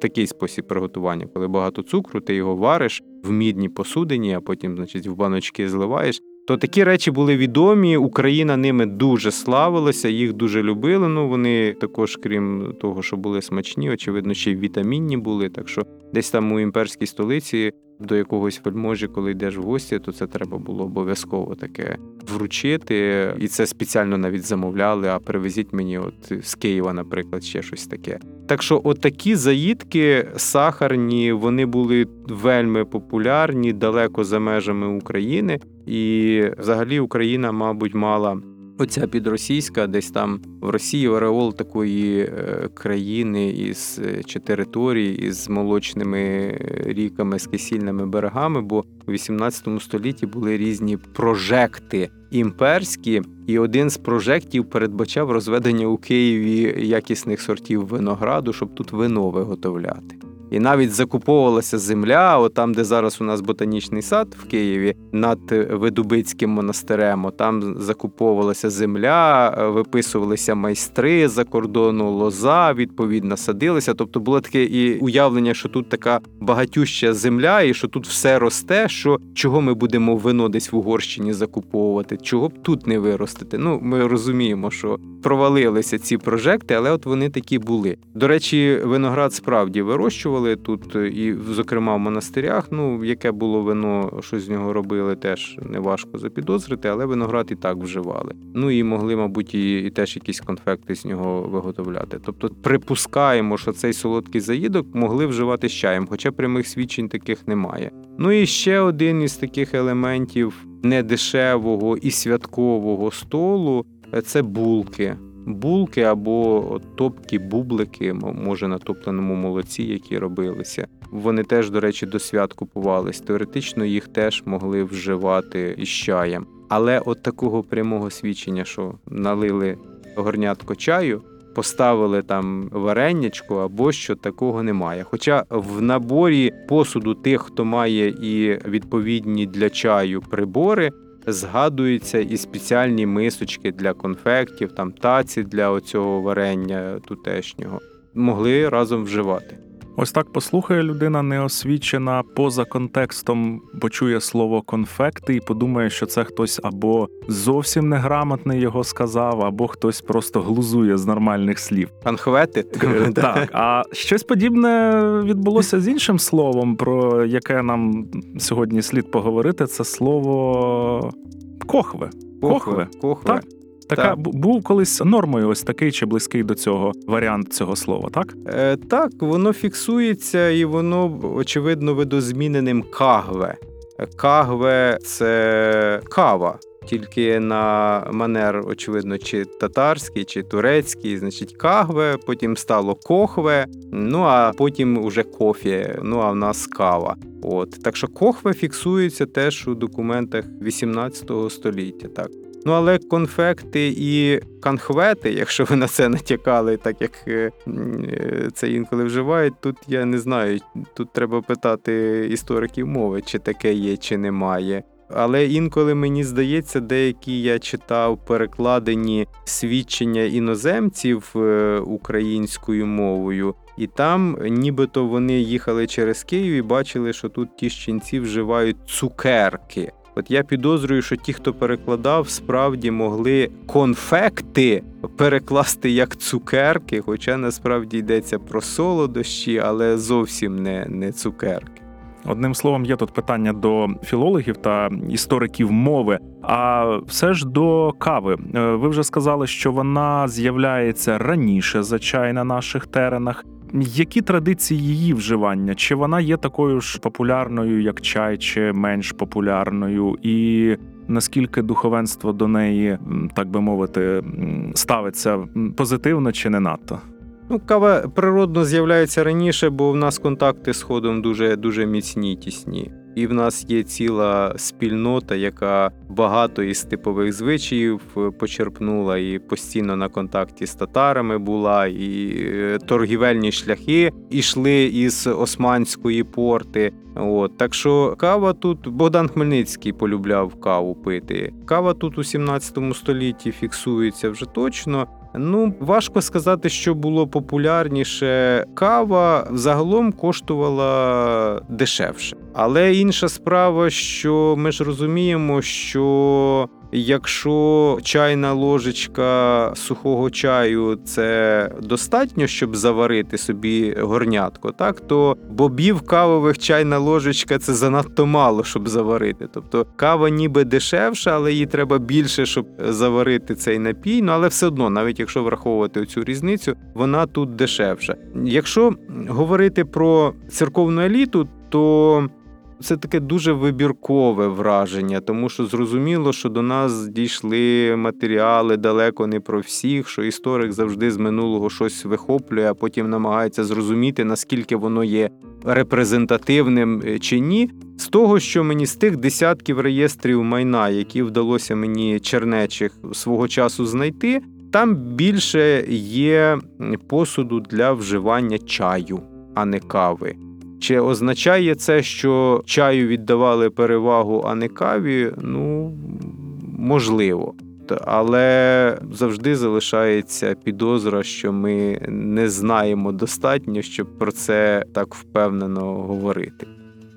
такий спосіб приготування, коли багато цукру, ти його вариш в мідній посудині, а потім, значить, в баночки зливаєш. То такі речі були відомі. Україна ними дуже славилася, їх дуже любили. Ну вони також, крім того, що були смачні, очевидно, ще й вітамінні були. Так що десь там у імперській столиці до якогось вельможі, коли йдеш в гості, то це треба було обов'язково таке вручити. І це спеціально навіть замовляли. А привезіть мені, от з Києва, наприклад, ще щось таке. Так що, от такі заїдки сахарні, вони були вельми популярні далеко за межами України. І взагалі Україна, мабуть, мала оця підросійська, десь там в Росії ореол такої е, країни із е, чи території із молочними ріками, з кисільними берегами, бо у 18 столітті були різні прожекти імперські, і один з прожектів передбачав розведення у Києві якісних сортів винограду, щоб тут вино виготовляти. І навіть закуповувалася земля, от там, де зараз у нас ботанічний сад в Києві, над Видубицьким монастирем, там закуповувалася земля, е, виписувалися майстри за кордону, лоза, відповідно, садилися. Тобто було таке і уявлення, що тут така багатюща земля, і що тут все росте. Що чого ми будемо вино десь в Угорщині закуповувати, чого б тут не виростити. Ну, ми розуміємо, що провалилися ці прожекти, але от вони такі були. До речі, виноград справді вирощували тут, е, і, зокрема, в монастирях. Ну, яке було вино, що з нього робили, теж неважко запідозрити, але виноград і так вживали. Ну і могли, мабуть, і, і теж якісь конфекти з нього виготовляти. Тобто, припускаємо, що цей солодкий заїдок могли вживати з чаєм, хоча прямих свідчень таких немає. Ну і ще один із таких елементів недешевого і святкового столу це булки. Булки або топкі бублики, може на топленому молоці, які робилися. Вони теж, до речі, до свят купувались. Теоретично їх теж могли вживати із чаєм. Але от такого прямого свідчення, що налили горнятко чаю, поставили там варенячко або що такого немає. Хоча в наборі посуду тих, хто має і відповідні для чаю прибори, згадуються і спеціальні мисочки для конфектів, там таці для оцього варення тутешнього. Могли разом вживати. Ось так послухає людина неосвічена поза контекстом, почує слово конфекти і подумає, що це хтось або зовсім неграмотний його сказав, або хтось просто глузує з нормальних слів. Анхвети? Так, а щось подібне відбулося з іншим словом, про яке нам сьогодні слід поговорити. Це слово кохве. Кохве. Кохве. Так. Така Так. бу- був колись нормою ось такий чи близький до цього варіант цього слова, так? Е, так, воно фіксується і воно, очевидно, видозміненим кагве. Кагве це кава. Тільки на манер, очевидно, чи татарський, чи турецький, значить, кагве, потім стало кохве, ну а потім уже кофі, ну а в нас кава. От так що кохве фіксується теж у документах 18 століття. Так. Ну, але конфекти і канхвети, якщо ви на це натякали, так як е, е, це інколи вживають, тут я не знаю. Тут треба питати істориків мови, чи таке є, чи немає. Але інколи мені здається, деякі я читав перекладені свідчення іноземців е, українською мовою, і там нібито вони їхали через Київ і бачили, що тут ті щенці вживають цукерки. От я підозрюю, що ті, хто перекладав, справді могли конфекти перекласти як цукерки, хоча насправді йдеться про солодощі, але зовсім не, не цукерки. Одним словом, є тут питання до філологів та істориків мови. А все ж до кави. Е, Ви вже сказали, що вона з'являється раніше за чай на наших теренах. Які традиції її вживання? Чи вона є такою ж популярною, як чай, чи менш популярною? І наскільки духовенство до неї, так би мовити, ставиться позитивно чи не надто? Ну, кава природно з'являється раніше, бо в нас контакти з ходом дуже дуже міцні, тісні. І в нас є ціла спільнота, яка багато із типових звичаїв е, почерпнула і постійно на контакті з татарами була, і е, торгівельні шляхи йшли із османської порти. От так що кава тут Богдан Хмельницький полюбляв каву пити. Кава тут у 17 столітті фіксується вже точно. Ну, важко сказати, що було популярніше. Кава загалом коштувала дешевше. Але інша справа, що ми ж розуміємо, що якщо чайна ложечка сухого чаю це достатньо, щоб заварити собі горнятко, так то бобів кавових чайна ложечка це занадто мало, щоб заварити. Тобто кава ніби дешевша, але їй треба більше, щоб заварити цей напій. Ну але все одно, навіть якщо враховувати цю різницю, вона тут дешевша. Якщо говорити про церковну еліту, то Це таке дуже вибіркове враження, тому що зрозуміло, що до нас дійшли матеріали далеко не про всіх, що історик завжди з минулого щось вихоплює, а потім намагається зрозуміти, наскільки воно є репрезентативним е, чи ні. З того, що мені з тих десятків реєстрів майна, які вдалося мені чернечих свого часу знайти, там більше є посуду для вживання чаю, а не кави. Чи означає це, що чаю віддавали перевагу, а не каві? Ну, можливо. Але завжди залишається підозра, що ми не знаємо достатньо, щоб про це так впевнено говорити.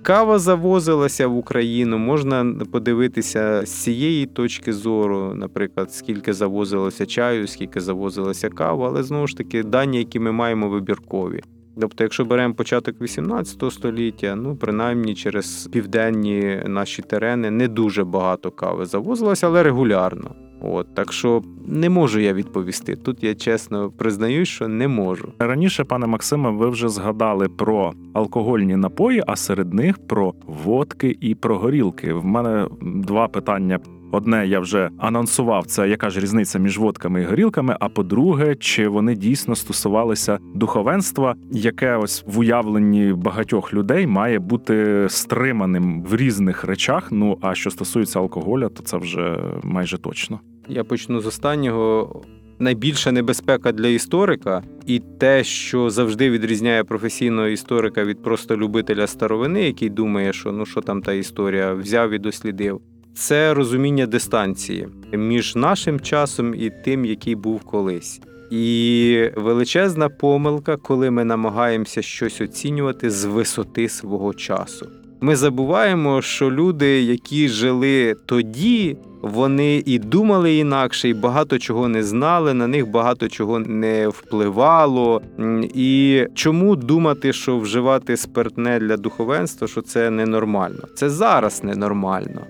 Кава завозилася в Україну. Можна подивитися з цієї точки зору, наприклад, скільки завозилося чаю, скільки завозилося кави, але знову ж таки дані, які ми маємо, вибіркові. Тобто, якщо беремо початок 18 століття, ну принаймні через південні наші терени не дуже багато кави завозилося, але регулярно. От так що не можу я відповісти. Тут я чесно признаюсь, що не можу. Раніше, пане Максиме, ви вже згадали про алкогольні напої, а серед них про водки і про горілки. В мене два питання. Одне я вже анонсував це, яка ж різниця між водками і горілками. А по-друге, чи вони дійсно стосувалися духовенства, яке ось в уявленні багатьох людей має бути стриманим в різних речах. Ну а що стосується алкоголя, то це вже майже точно. Я почну з останнього. Найбільша небезпека для історика, і те, що завжди відрізняє професійного історика від просто любителя старовини, який думає, що ну що там та історія взяв і дослідив. Це розуміння дистанції між нашим часом і тим, який був колись. І величезна помилка, коли ми намагаємося щось оцінювати з висоти свого часу. Ми забуваємо, що люди, які жили тоді, вони і думали інакше, і багато чого не знали, на них багато чого не впливало. І чому думати, що вживати спиртне для духовенства, що це ненормально? Це зараз ненормально.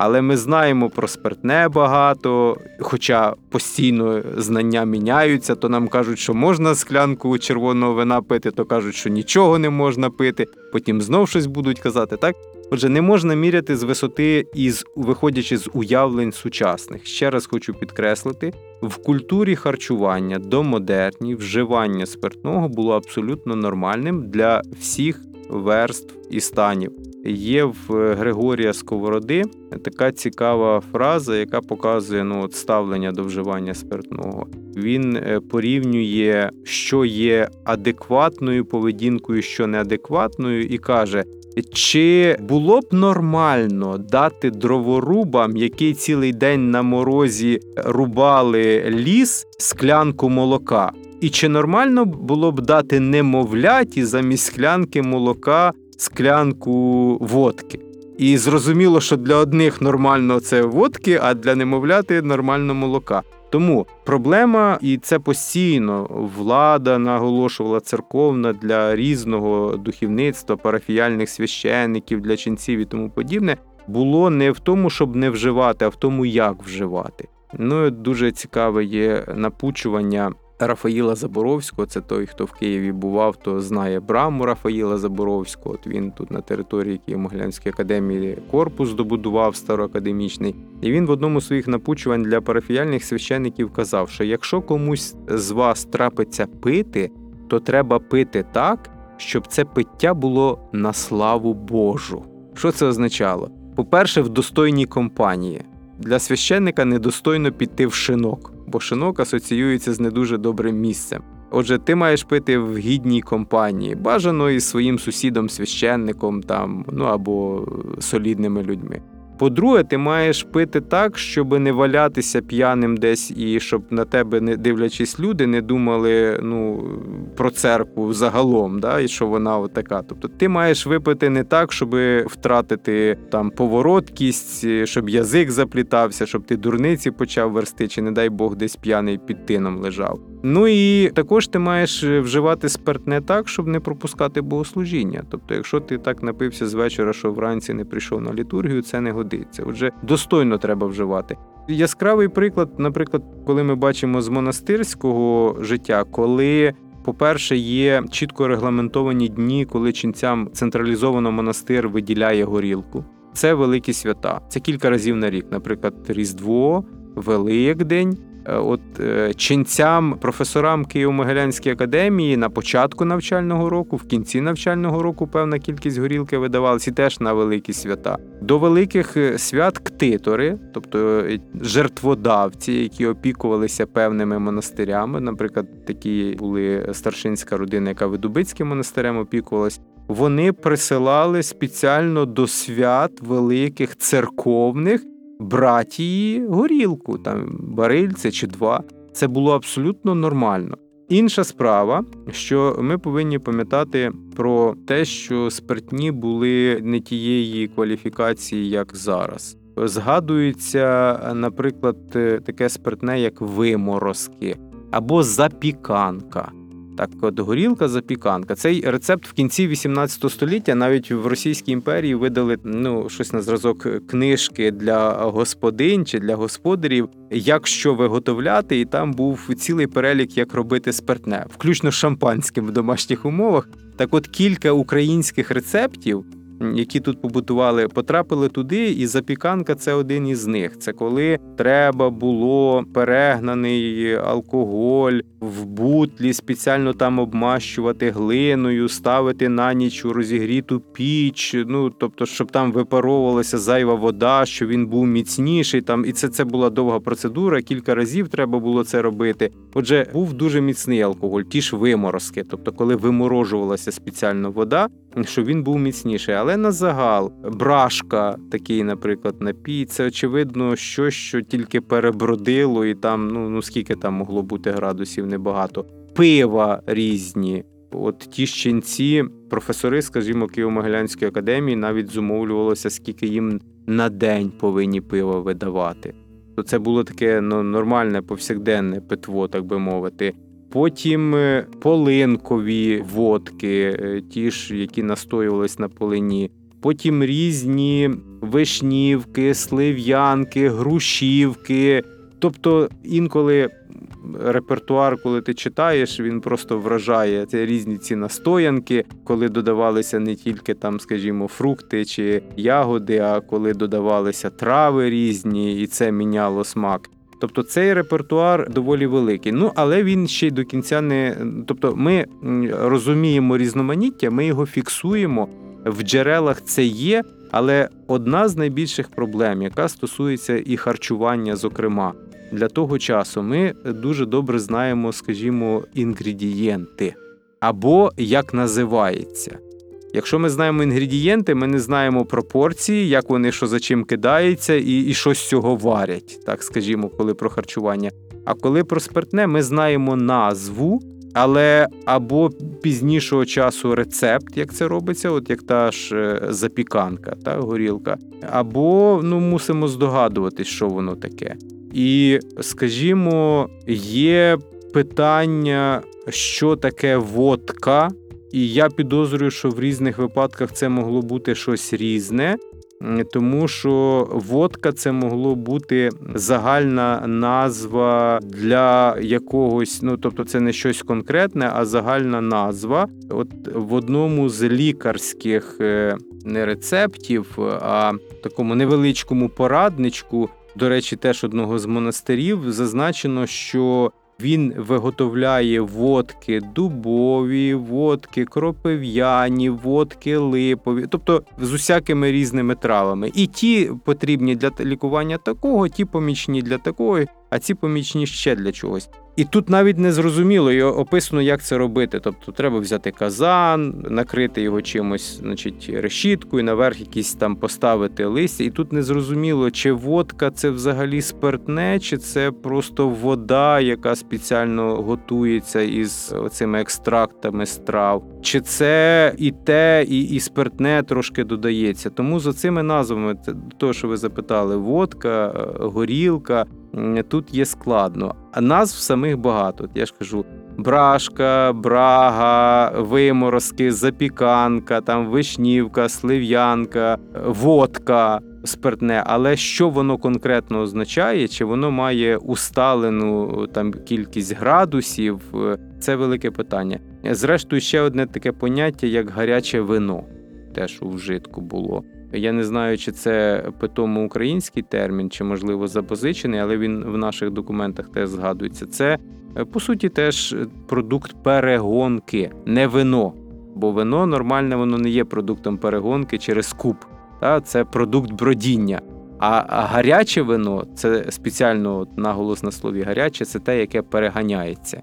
Але ми знаємо про спиртне багато, хоча постійно знання міняються, то нам кажуть, що можна склянку червоного вина пити, то кажуть, що нічого не можна пити. Потім знов щось будуть казати. Так, отже, не можна міряти з висоти із виходячи з уявлень сучасних. Ще раз хочу підкреслити: в культурі харчування до модерні вживання спиртного було абсолютно нормальним для всіх верств і станів. Є в е, Григорія Сковороди така цікава фраза, яка показує ну, от ставлення до вживання спиртного. Він е, порівнює, що є адекватною поведінкою, що неадекватною, і каже: чи було б нормально дати дроворубам, які цілий день на морозі рубали ліс, склянку молока? І чи нормально було б дати немовляті замість склянки молока склянку водки? І зрозуміло, що для одних нормально це водки, а для немовляти нормально молока. Тому проблема, і це постійно влада наголошувала церковна для різного духовництва, парафіяльних священників, для ченців і тому подібне, було не в тому, щоб не вживати, а в тому, як вживати. Ну дуже цікаве є напучування Рафаїла Заборовського. Це той, хто в Києві бував, то знає браму Рафаїла Заборовського. От він тут на території Києво-Могилянської академії корпус добудував староакадемічний. І він в одному з своїх напучувань для парафіяльних священників казав, що якщо комусь з вас трапиться пити, то треба пити так, щоб це пиття було на славу Божу. Що це означало? По-перше, в достойній компанії. Для священника недостойно піти в шинок, бо шинок асоціюється з не дуже добрим місцем. Отже, ти маєш пити в гідній компанії, бажано із своїм сусідом, священником там, ну або солідними людьми. По-друге, ти маєш пити так, щоб не валятися п'яним десь і щоб на тебе, не дивлячись люди, не думали ну, про церкву загалом, да, і що вона от така. Тобто ти маєш випити не так, щоб втратити там повороткість, щоб язик заплітався, щоб ти дурниці почав версти, чи не дай Бог десь п'яний під тином лежав. Ну і також ти маєш вживати спиртне так, щоб не пропускати богослужіння. Тобто, якщо ти так напився з вечора, що вранці не прийшов на літургію, це не годиться. Отже, достойно треба вживати. Яскравий приклад, наприклад, коли ми бачимо з монастирського життя, коли по-перше, є чітко регламентовані дні, коли ченцям централізовано монастир виділяє горілку. Це великі свята. Це кілька разів на рік, наприклад, Різдво, Великдень. Е, От е, ченцям, професорам Києво-Могилянської академії на початку навчального року, в кінці навчального року певна кількість горілки видавалася і теж на великі свята. До великих е, свят ктитори, тобто жертводавці, які опікувалися певними монастирями. Наприклад, такі були старшинська родина, яка Видубицьким монастирем опікувалась. Вони присилали спеціально до свят великих церковних братії горілку, там барильце чи два. Це було абсолютно нормально. Інша справа, що ми повинні пам'ятати про те, що спиртні були не тієї кваліфікації, як зараз. Згадується, наприклад, таке спиртне, як виморозки або запіканка. Так, от горілка запіканка. Цей рецепт в кінці 18 століття навіть в Російській імперії видали ну щось на зразок книжки для господинь чи для господарів, як що виготовляти, і там був цілий перелік, як робити спиртне, включно шампанським в домашніх умовах. Так, от кілька українських рецептів. Які тут побутували, потрапили туди, і запіканка це один із них. Це коли треба було перегнаний алкоголь в бутлі, спеціально там обмащувати глиною, ставити на ніч у розігріту піч. Ну тобто, щоб там випаровувалася зайва вода, щоб він був міцніший. Там і це, це була довга процедура. Кілька разів треба було це робити. Отже, був дуже міцний алкоголь, ті ж виморозки, тобто, коли виморожувалася спеціально вода, щоб він був міцніший. Але на загал брашка, такий, наприклад, напій, це очевидно, що, що тільки перебродило, і там ну, ну скільки там могло бути градусів, небагато. Пива різні. От ті ж ченці, професори, скажімо, Києво-Могилянської академії, навіть зумовлювалося, скільки їм на день повинні пива видавати. То це було таке ну, нормальне повсякденне питво, так би мовити. Потім е, полинкові водки, е, ті ж, які настоювались на полині. Потім різні вишнівки, слив'янки, грушівки. Тобто інколи репертуар, коли ти читаєш, він просто вражає. Це різні ці настоянки, коли додавалися не тільки там, скажімо, фрукти чи ягоди, а коли додавалися трави різні, і це міняло смак. Тобто цей репертуар доволі великий. Ну але він ще й до кінця не. Тобто, ми розуміємо різноманіття, ми його фіксуємо в джерелах. Це є, але одна з найбільших проблем, яка стосується і харчування, зокрема, для того часу ми дуже добре знаємо, скажімо, інгредієнти або як називається. Якщо ми знаємо інгредієнти, ми не знаємо пропорції, як вони що за чим кидаються, і, і що з цього варять, так скажімо, коли про харчування. А коли про спиртне, ми знаємо назву, але або пізнішого часу рецепт, як це робиться, от як та ж е, запіканка, та горілка, або ну мусимо здогадуватись, що воно таке. І скажімо, є питання, що таке водка. І я підозрюю, що в різних випадках це могло бути щось різне, тому що водка це могло бути загальна назва для якогось, ну тобто це не щось конкретне, а загальна назва. От в одному з лікарських е, не рецептів, а такому невеличкому порадничку, до речі, теж одного з монастирів, зазначено, що він виготовляє водки дубові, водки кропив'яні, водки липові, тобто з усякими різними травами. І ті потрібні для лікування такого, ті помічні для такої, а ці помічні ще для чогось. І тут навіть не зрозуміло і описано, як це робити. Тобто треба взяти казан, накрити його чимось, значить, решіткою, наверх якісь там поставити листя. І тут не зрозуміло, чи водка це взагалі спиртне, чи це просто вода, яка спеціально готується із цими екстрактами з трав, чи це і те, і, і спиртне трошки додається. Тому за цими назвами, того, що ви запитали, водка, е, горілка. Тут є складно, а назв самих багато. От я ж кажу: брашка, брага, виморозки, запіканка, там вишнівка, слив'янка, водка. спиртне, але що воно конкретно означає, чи воно має усталену там кількість градусів, це велике питання. Зрештою, ще одне таке поняття, як гаряче вино, теж у вжитку було. Я не знаю, чи це питомо український термін, чи можливо запозичений, але він в наших документах теж згадується. Це е, по суті теж продукт перегонки, не вино. Бо вино нормальне, воно не є продуктом перегонки через куб. Та? Це продукт бродіння. А гаряче вино це спеціально наголос на слові гаряче, це те, яке переганяється.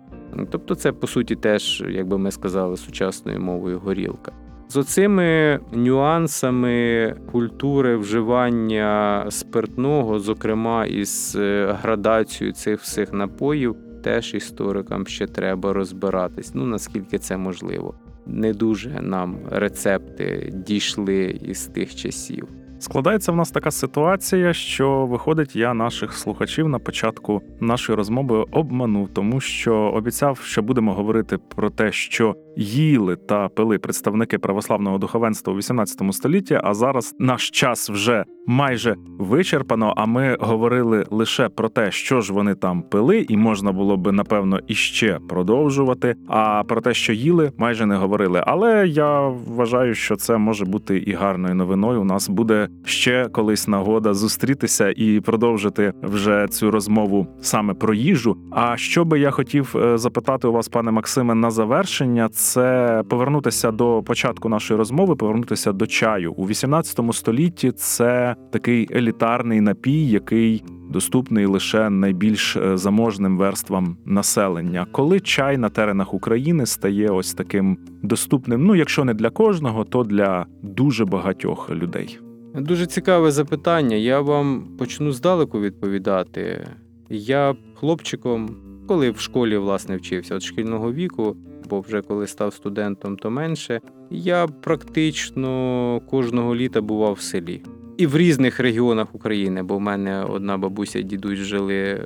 Тобто, це по суті теж, як би ми сказали, сучасною мовою горілка. З оцими нюансами культури вживання спиртного, зокрема із е, градацією цих всіх напоїв, теж історикам ще треба розбиратись. Ну наскільки це можливо. Не дуже нам рецепти дійшли із тих часів. Складається в нас така ситуація, що виходить, я наших слухачів на початку нашої розмови обманув, тому що обіцяв, що будемо говорити про те, що їли та пили представники православного духовенства у 18 столітті. А зараз наш час вже майже вичерпано. А ми говорили лише про те, що ж вони там пили, і можна було би напевно іще продовжувати. А про те, що їли, майже не говорили. Але я вважаю, що це може бути і гарною новиною. У нас буде ще колись нагода зустрітися і продовжити вже цю розмову саме про їжу. А що би я хотів е, запитати у вас, пане Максиме, на завершення, це повернутися до початку нашої розмови, повернутися до чаю у 18 столітті. Це такий елітарний напій, який доступний лише найбільш е, заможним верствам населення. Коли чай на теренах України стає ось таким доступним, ну якщо не для кожного, то для дуже багатьох людей. Дуже цікаве запитання. Я вам почну здалеку відповідати. Я хлопчиком, коли в школі власне вчився від шкільного віку, бо вже коли став студентом, то менше. Я практично кожного літа бував в селі. І в різних регіонах України, бо в мене одна бабуся і дідусь жили е,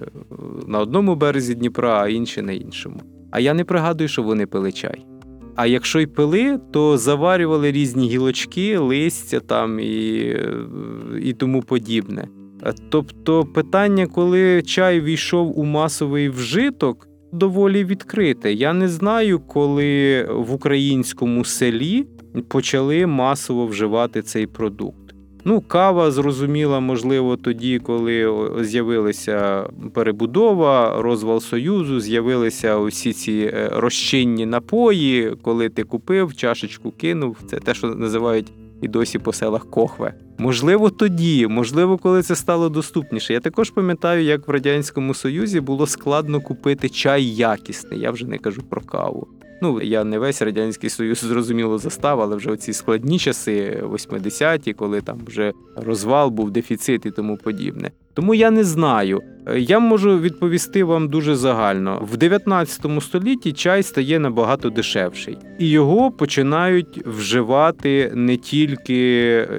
на одному березі Дніпра, а інші на іншому. А я не пригадую, що вони пили чай. А якщо й пили, то заварювали різні гілочки, листя там і, е, і тому подібне. Е, Тобто питання, коли чай війшов у масовий вжиток, доволі відкрите. Я не знаю, коли в українському селі почали масово вживати цей продукт. Ну, кава зрозуміла, можливо, тоді, коли з'явилася перебудова, розвал Союзу, з'явилися усі ці е, розчинні напої, коли ти купив, чашечку кинув. Це те, що називають і досі по селах кохве. Можливо, тоді, можливо, коли це стало доступніше. Я також пам'ятаю, як в Радянському Союзі було складно купити чай якісний. Я вже не кажу про каву. Ну, я не весь радянський союз зрозуміло застав, але вже оці складні часи, 80-ті, коли там вже розвал був, дефіцит і тому подібне. Тому я не знаю. Я можу відповісти вам дуже загально. В 19 столітті чай стає набагато дешевший, і його починають вживати не тільки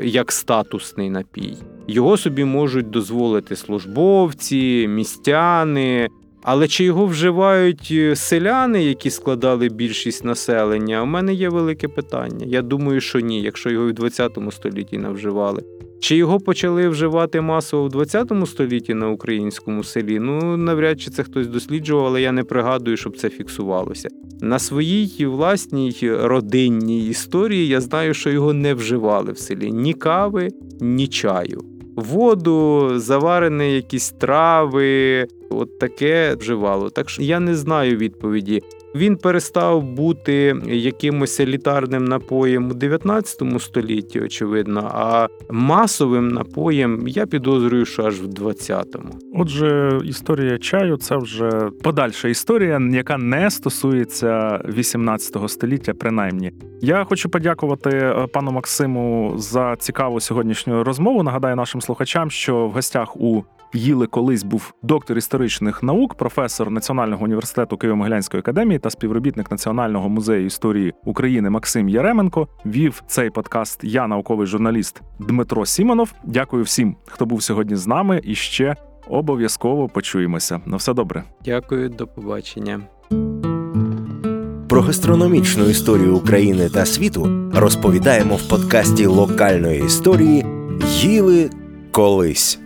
як статусний напій. Його собі можуть дозволити службовці, містяни. Але чи його вживають е, селяни, які складали більшість населення? У мене є велике питання. Я думаю, що ні, якщо його в 20 столітті навживали. Чи його почали вживати масово в 20 столітті на українському селі? Ну навряд чи це хтось досліджував, але я не пригадую, щоб це фіксувалося. На своїй власній родинній історії я знаю, що його не вживали в селі ні кави, ні чаю. Воду, заварені якісь трави, от таке вживало. Так що я не знаю відповіді. Він перестав бути якимось елітарним напоєм у 19 столітті, очевидно, а масовим напоєм я підозрюю, що аж в 20-му. Отже, історія чаю це вже подальша історія, яка не стосується 18 століття, принаймні. Я хочу подякувати е, пану Максиму за цікаву сьогоднішню розмову. Нагадаю нашим слухачам, що в гостях у Їли колись був доктор історичних наук, професор Національного університету Києво-Могилянської академії та співробітник Національного музею історії України Максим Яременко. Вів цей подкаст я, науковий журналіст Дмитро Сімонов. Дякую всім, хто був сьогодні з нами, і ще обов'язково почуємося. На все добре. Дякую, до побачення. Про гастрономічну історію України та світу розповідаємо в подкасті локальної історії Їли колись.